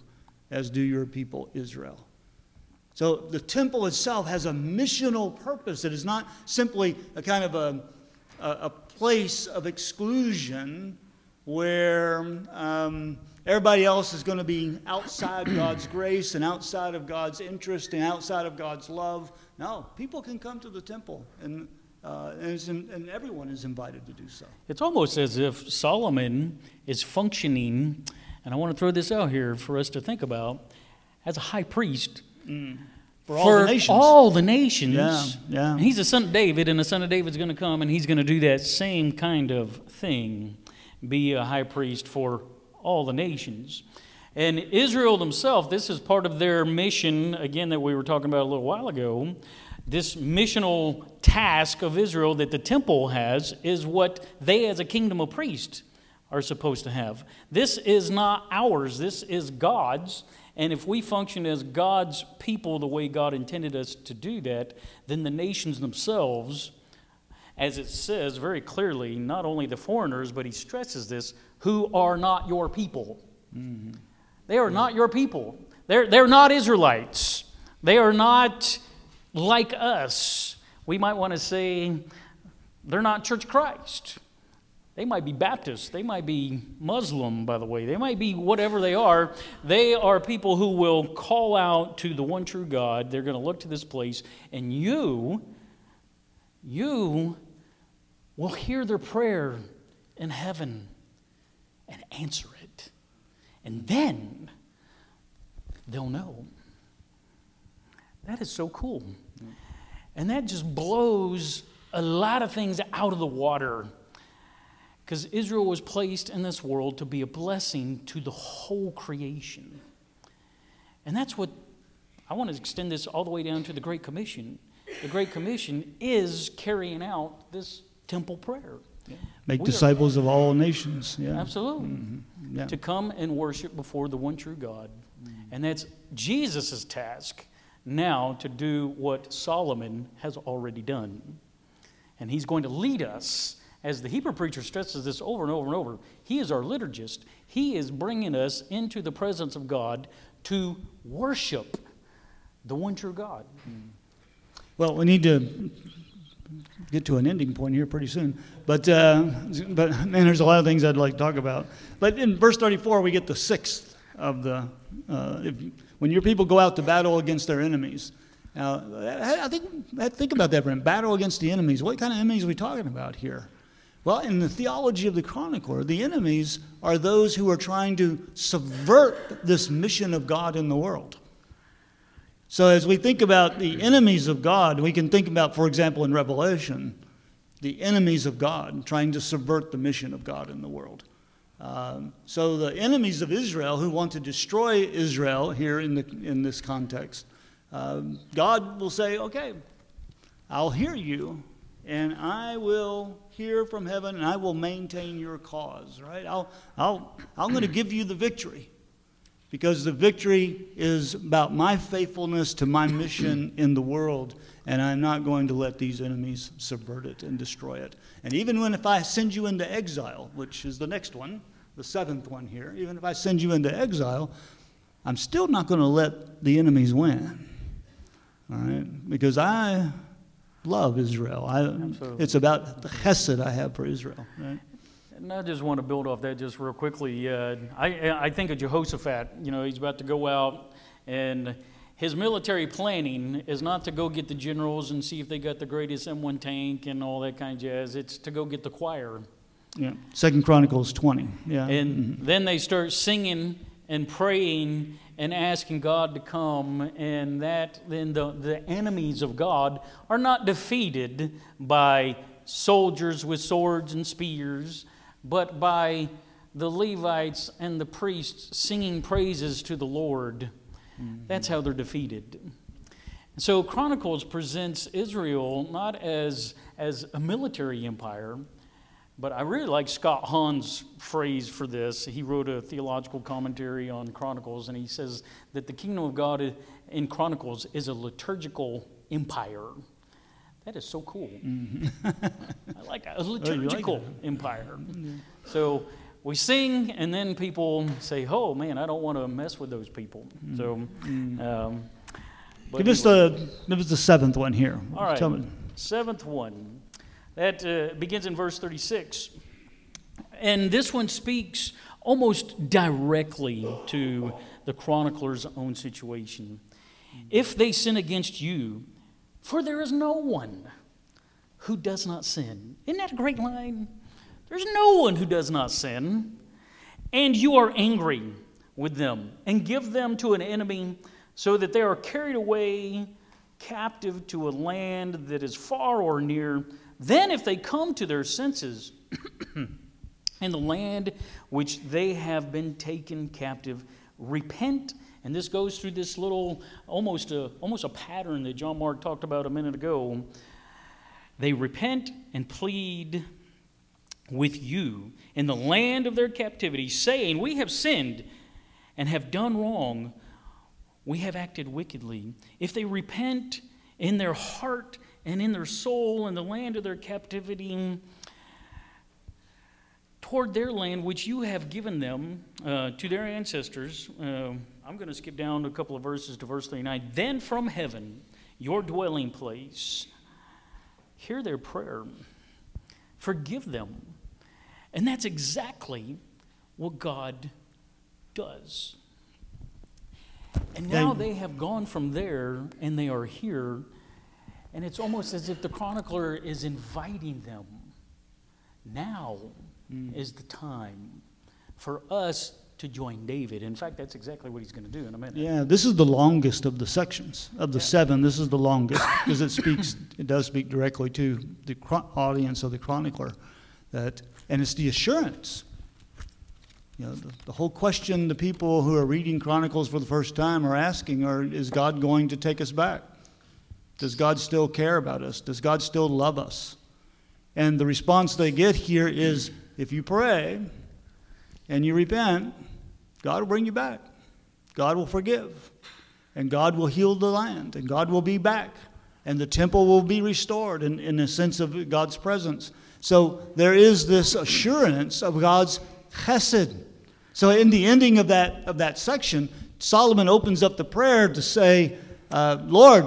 as do your people Israel. So the temple itself has a missional purpose. It is not simply a kind of a, a, place of exclusion where um, everybody else is going to be outside God's grace and outside of God's interest and outside of God's love. No, people can come to the temple, and, uh, and, and everyone is invited to do so. It's almost as if Solomon is functioning, and I want to throw this out here for us to think about, as a high priest. Mm. For all the nations. all the nations. Yeah, yeah. And he's the son of David, and the son of David's going to come, and he's going to do that same kind of thing be a high priest for all the nations. And Israel themselves, this is part of their mission, again, that we were talking about a little while ago. This missional task of Israel that the temple has is what they, as a kingdom of priests, are supposed to have. This is not ours, this is God's. And if we function as God's people the way God intended us to do that, then the nations themselves, as it says very clearly, not only the foreigners, but he stresses this, who are not your people. Mm-hmm. They are not your people. They're, they're not Israelites. They are not like us. We might want to say they're not Church Christ. They might be Baptist. They might be Muslim, by the way. They might be whatever they are. They are people who will call out to the one true God. They're going to look to this place, and you, you will hear their prayer in heaven and answer it. And then they'll know. That is so cool. And that just blows a lot of things out of the water because Israel was placed in this world to be a blessing to the whole creation. And that's what I want to extend this all the way down to the Great Commission. The Great Commission is carrying out this temple prayer. Yeah. Make we disciples are, of all nations. Yeah. Absolutely. Mm-hmm. Yeah. To come and worship before the one true God. Mm-hmm. And that's Jesus' task now to do what Solomon has already done. And he's going to lead us as the Hebrew preacher stresses this over and over and over, he is our liturgist. He is bringing us into the presence of God to worship the one true God. Well, we need to get to an ending point here pretty soon. But, uh, but man, there's a lot of things I'd like to talk about. But in verse 34, we get the sixth of the, uh, if, when your people go out to battle against their enemies. Now, I think, think about that for a minute. Battle against the enemies. What kind of enemies are we talking about here? Well, in the theology of the chronicler, the enemies are those who are trying to subvert this mission of God in the world. So, as we think about the enemies of God, we can think about, for example, in Revelation, the enemies of God trying to subvert the mission of God in the world. Um, so, the enemies of Israel who want to destroy Israel here in, the, in this context, um, God will say, Okay, I'll hear you, and I will hear from heaven and I will maintain your cause, right? I'll, I'll, I'm going to give you the victory because the victory is about my faithfulness to my mission in the world, and I'm not going to let these enemies subvert it and destroy it. And even when if I send you into exile, which is the next one, the seventh one here, even if I send you into exile, I'm still not going to let the enemies win. All right? Because I love Israel. I, it's about the chesed I have for Israel. Right? And I just want to build off that just real quickly. Uh, I, I think of Jehoshaphat. You know, he's about to go out, and his military planning is not to go get the generals and see if they got the greatest M1 tank and all that kind of jazz. It's to go get the choir. Yeah. Second Chronicles 20. Yeah. And mm-hmm. then they start singing and praying and asking God to come, and that then the, the enemies of God are not defeated by soldiers with swords and spears, but by the Levites and the priests singing praises to the Lord. Mm-hmm. That's how they're defeated. So Chronicles presents Israel not as as a military empire. But I really like Scott Hahn's phrase for this. He wrote a theological commentary on Chronicles, and he says that the kingdom of God in Chronicles is a liturgical empire. That is so cool. Mm-hmm. [LAUGHS] I like that. A liturgical like empire. Mm-hmm. So we sing, and then people say, "Oh man, I don't want to mess with those people." Mm-hmm. So, mm-hmm. um, give us the give us the seventh one here. All right, seventh one. That uh, begins in verse thirty-six, and this one speaks almost directly to the chronicler's own situation. If they sin against you, for there is no one who does not sin. Isn't that a great line? There's no one who does not sin. And you are angry with them and give them to an enemy so that they are carried away captive to a land that is far or near. Then, if they come to their senses [CLEARS THROAT] in the land which they have been taken captive, repent and this goes through this little, almost a, almost a pattern that John Mark talked about a minute ago. They repent and plead with you in the land of their captivity, saying, We have sinned and have done wrong. We have acted wickedly. If they repent in their heart and in their soul in the land of their captivity, toward their land which you have given them uh, to their ancestors, uh, I'm going to skip down a couple of verses to verse 39. Then from heaven, your dwelling place, hear their prayer, forgive them. And that's exactly what God does. And now they have gone from there and they are here, and it's almost as if the chronicler is inviting them. Now mm. is the time for us to join David. In fact, that's exactly what he's going to do in a minute. Yeah, this is the longest of the sections. Of the yeah. seven, this is the longest because it speaks, it does speak directly to the audience of the chronicler. That, and it's the assurance. You know, the, the whole question the people who are reading Chronicles for the first time are asking are Is God going to take us back? Does God still care about us? Does God still love us? And the response they get here is if you pray and you repent, God will bring you back. God will forgive. And God will heal the land. And God will be back. And the temple will be restored in, in a sense of God's presence. So there is this assurance of God's chesed. So in the ending of that, of that section, Solomon opens up the prayer to say, uh, Lord,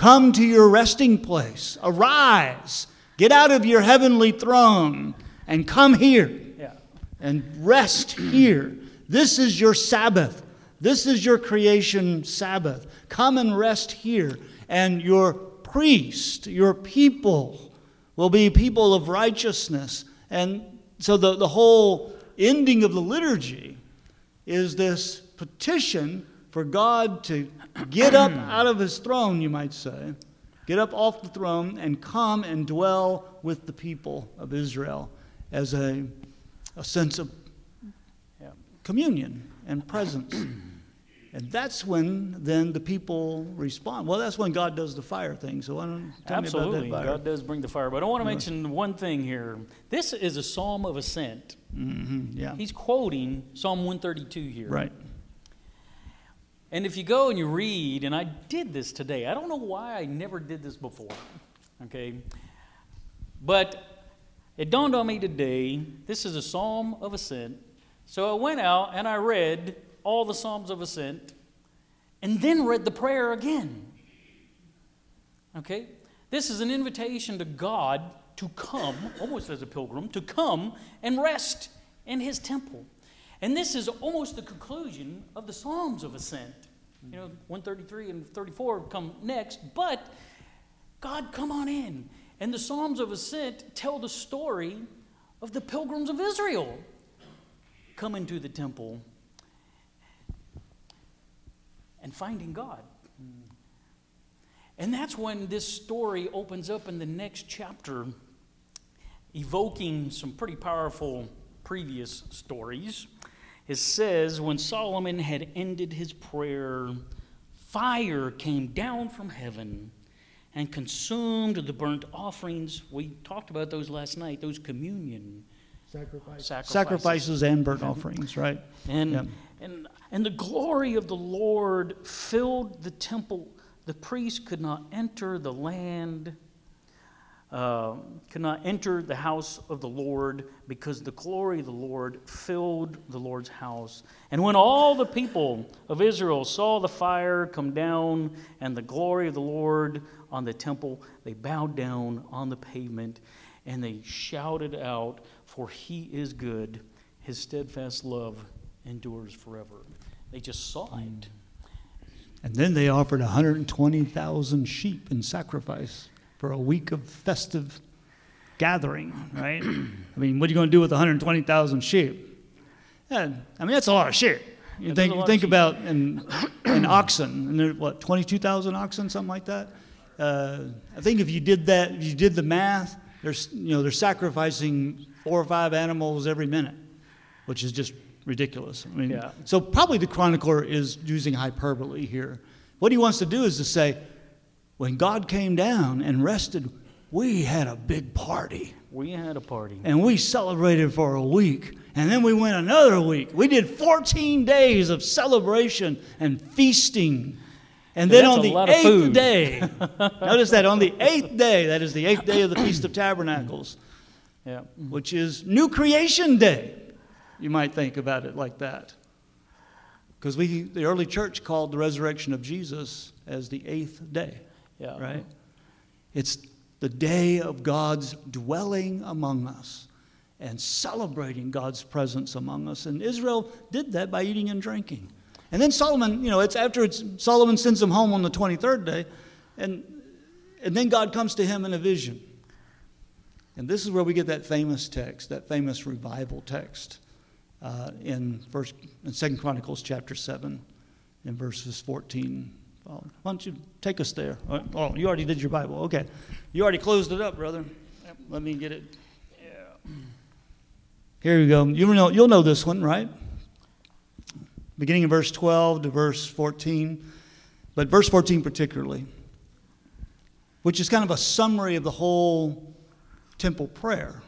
come to your resting place. Arise. Get out of your heavenly throne and come here yeah. and rest here. This is your Sabbath. This is your creation Sabbath. Come and rest here. And your priest, your people, will be people of righteousness. And so the, the whole ending of the liturgy is this petition for God to get up [CLEARS THROAT] out of his throne, you might say, get up off the throne and come and dwell with the people of Israel as a, a sense of communion and presence. [CLEARS THROAT] And that's when then the people respond. Well, that's when God does the fire thing. So I don't tell Absolutely. me about that fire. God does bring the fire. But I want to mention one thing here. This is a psalm of ascent. Mm-hmm. Yeah. He's quoting Psalm 132 here. Right. And if you go and you read, and I did this today, I don't know why I never did this before. Okay. But it dawned on me today this is a psalm of ascent so I went out and I read all the Psalms of Ascent and then read the prayer again. Okay? This is an invitation to God to come, almost as a pilgrim, to come and rest in his temple. And this is almost the conclusion of the Psalms of Ascent. You know, mm-hmm. 133 and 34 come next, but God, come on in. And the Psalms of Ascent tell the story of the pilgrims of Israel coming to the temple and finding God. And that's when this story opens up in the next chapter, evoking some pretty powerful previous stories. It says, When Solomon had ended his prayer, fire came down from heaven and consumed the burnt offerings. We talked about those last night, those communion Sacrifice. sacrifices. Sacrifices and burnt offerings, right? And, Yep. and, and the glory of the Lord filled the temple. The priest could not enter the land, uh, could not enter the house of the Lord because the glory of the Lord filled the Lord's house. And when all the people of Israel saw the fire come down and the glory of the Lord on the temple, they bowed down on the pavement and they shouted out, For he is good, his steadfast love endures forever. They just saw it. And then they offered 120,000 sheep in sacrifice for a week of festive gathering, right? I mean, what are you going to do with 120,000 sheep? Yeah, I mean, that's a lot of sheep. You think, a think sheep. about an, an oxen, and there, what, 22,000 oxen, something like that? Uh, I think if you did that, if you did the math, there's, you know, they're sacrificing four or five animals every minute, which is just ridiculous. I mean, Yeah. so probably the chronicler is using hyperbole here. What he wants to do is to say, when God came down and rested, we had a big party We had a party. and we celebrated for a week. And then we went another week. We did 14 days of celebration and feasting. And then on the eighth day, [LAUGHS] notice that on the eighth day, that is the eighth day of the Feast of Tabernacles, Yeah. which is New Creation Day. You might think about it like that. Because we, the early church called the resurrection of Jesus as the eighth day, yeah. Right? It's the day of God's dwelling among us and celebrating God's presence among us. And Israel did that by eating and drinking. And then Solomon, you know, it's after it's, Solomon sends them home on the 23rd day, and, and then God comes to him in a vision. And this is where we get that famous text, that famous revival text uh, in, first, in 2 Chronicles chapter 7 in verses 14 um, why don't you take us there? Oh, you already did your Bible. Okay, you already closed it up, brother. Let me get it. Here you go. You know, you'll know this one, right? Beginning in verse twelve to verse fourteen, but verse fourteen particularly, which is kind of a summary of the whole temple prayer.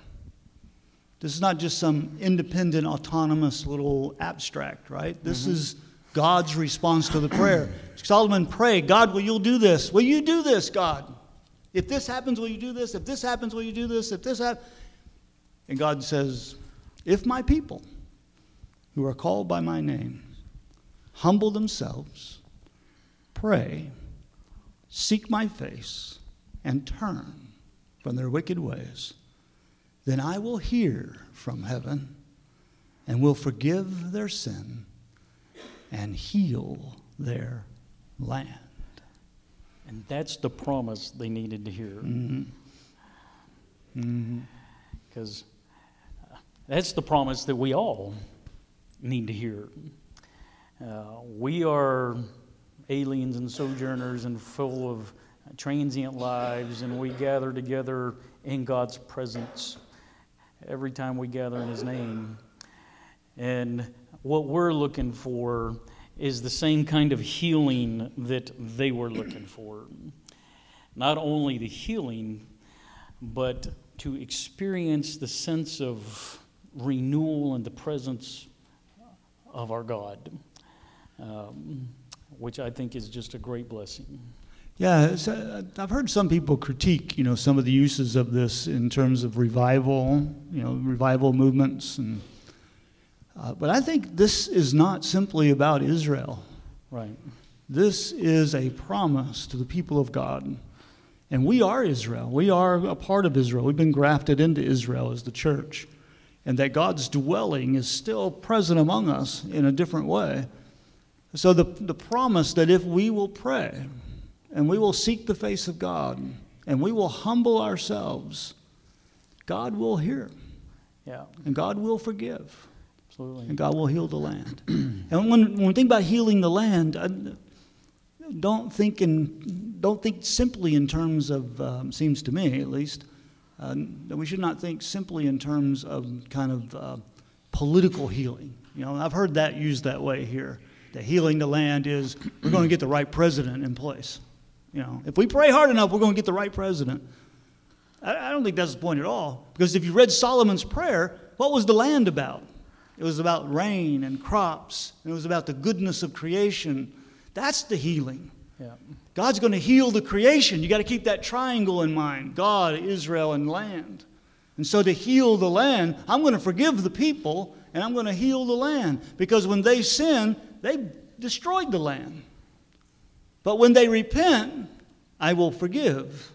This is not just some independent, autonomous little abstract, right? This mm-hmm. is God's response to the prayer. Solomon prayed, God, will you do this? Will you do this, God? If this happens, will you do this? If this happens, will you do this? If this happens. And God says, If my people who are called by my name humble themselves, pray, seek my face, and turn from their wicked ways, then I will hear from heaven and will forgive their sin and heal their land. And that's the promise they needed to hear. Mhm. Mhm. Because that's the promise that we all need to hear. Uh, we are aliens and sojourners and full of transient lives, and we gather together in God's presence every time we gather in His name. And what we're looking for is the same kind of healing that they were looking for. Not only the healing, but to experience the sense of renewal and the presence of our God, um, which I think is just a great blessing. Yeah, uh, I've heard some people critique, you know, some of the uses of this in terms of revival, you know, revival movements, and uh, but I think this is not simply about Israel. Right. This is a promise to the people of God. And we are Israel. We are a part of Israel. We've been grafted into Israel as the church. And that God's dwelling is still present among us in a different way. So, the, the promise that if we will pray and we will seek the face of God and we will humble ourselves, God will hear Yeah, and God will forgive absolutely. and God will heal the land. [CLEARS THROAT] and when, when we think about healing the land, I, don't think in, don't think simply in terms of um, seems to me at least uh, that we should not think simply in terms of kind of uh, political healing. You know, I've heard that used that way here. That healing the land is we're going to get the right president in place. You know, if we pray hard enough, we're going to get the right president. I, I don't think that's the point at all. Because if you read Solomon's prayer, what was the land about? It was about rain and crops, and it was about the goodness of creation. That's the healing. Yeah. God's going to heal the creation. You got to keep that triangle in mind God, Israel, and land. And so, to heal the land, I'm going to forgive the people and I'm going to heal the land. Because when they sin, they destroyed the land. But when they repent, I will forgive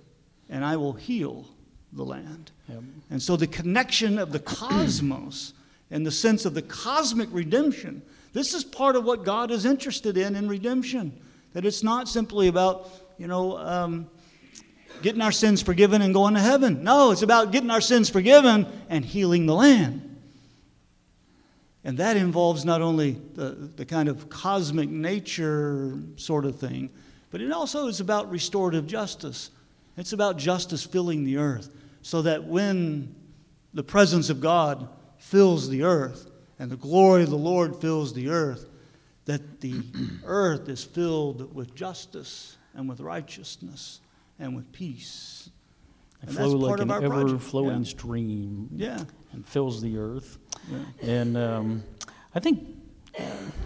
and I will heal the land. Yep. And so, the connection of the cosmos and the sense of the cosmic redemption this is part of what God is interested in in redemption. That it's not simply about, you know, um, getting our sins forgiven and going to heaven. No, it's about getting our sins forgiven and healing the land. And that involves not only the, the kind of cosmic nature sort of thing, but it also is about restorative justice. It's about justice filling the earth so that when the presence of God fills the earth and the glory of the Lord fills the earth, that the [CLEARS THROAT] earth is filled with justice and with righteousness and with peace. And flow that's like part an of our project. ever flowing Yeah. stream Yeah. and fills the earth. yeah. And um, I think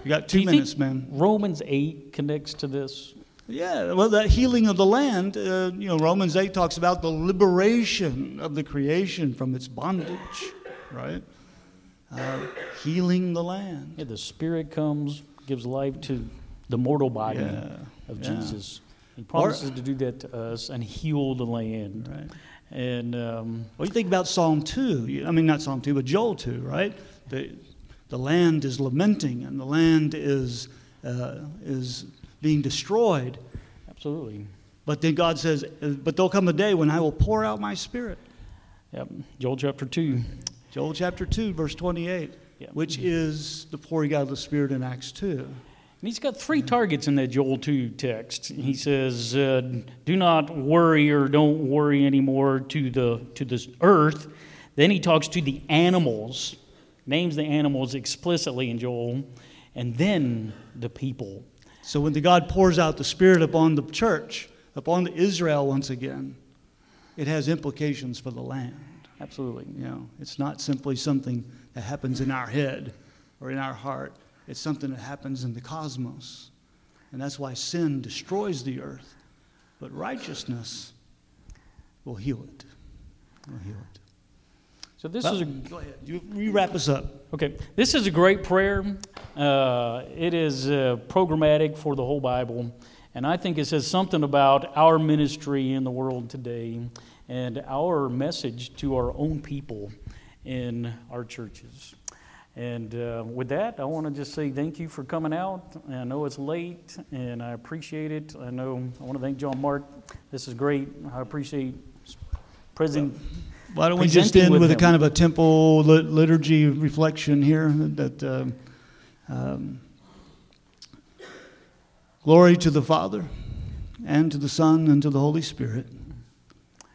You got two you minutes, think man. Romans 8 connects to this. Yeah, well, that healing of the land, uh, you know, Romans 8 talks about the liberation of the creation from its bondage, right? Uh, healing the land. Yeah, the Spirit comes, gives life to the mortal body Yeah, of yeah. Jesus. He promises to do that to us and heal the land. Right. And um, Well, you think about Psalm 2. I mean, not Psalm 2, but Joel 2, right? The, the land is lamenting and the land is, uh, is being destroyed. absolutely. But then God says, uh, But there'll come a day when I will pour out my spirit. Yep. Joel chapter 2. Joel chapter 2, verse 28, Yeah. which is the pouring out of the Spirit in Acts 2. And he's got three targets in that Joel 2 text. He says, uh, Do not worry or don't worry anymore to the, to the earth. Then he talks to the animals, names the animals explicitly in Joel, and then the people. So when the God pours out the Spirit upon the church, upon the Israel once again, it has implications for the land. Absolutely. You know, it's not simply something that happens in our head or in our heart. It's something that happens in the cosmos. And that's why sin destroys the earth. But righteousness will heal it. Will heal it. So this Well, is a go ahead. You, you wrap us up. Okay, this is a great prayer. Uh, it is uh, programmatic for the whole Bible, and I think it says something about our ministry in the world today and our message to our own people in our churches. And uh, with that, I want to just say thank you for coming out. I know it's late, and I appreciate it. I know I want to thank John Mark. This is great. I appreciate President. Why don't we just end with with a kind of a temple lit- liturgy reflection here that um, um, glory to the Father and to the Son and to the Holy Spirit,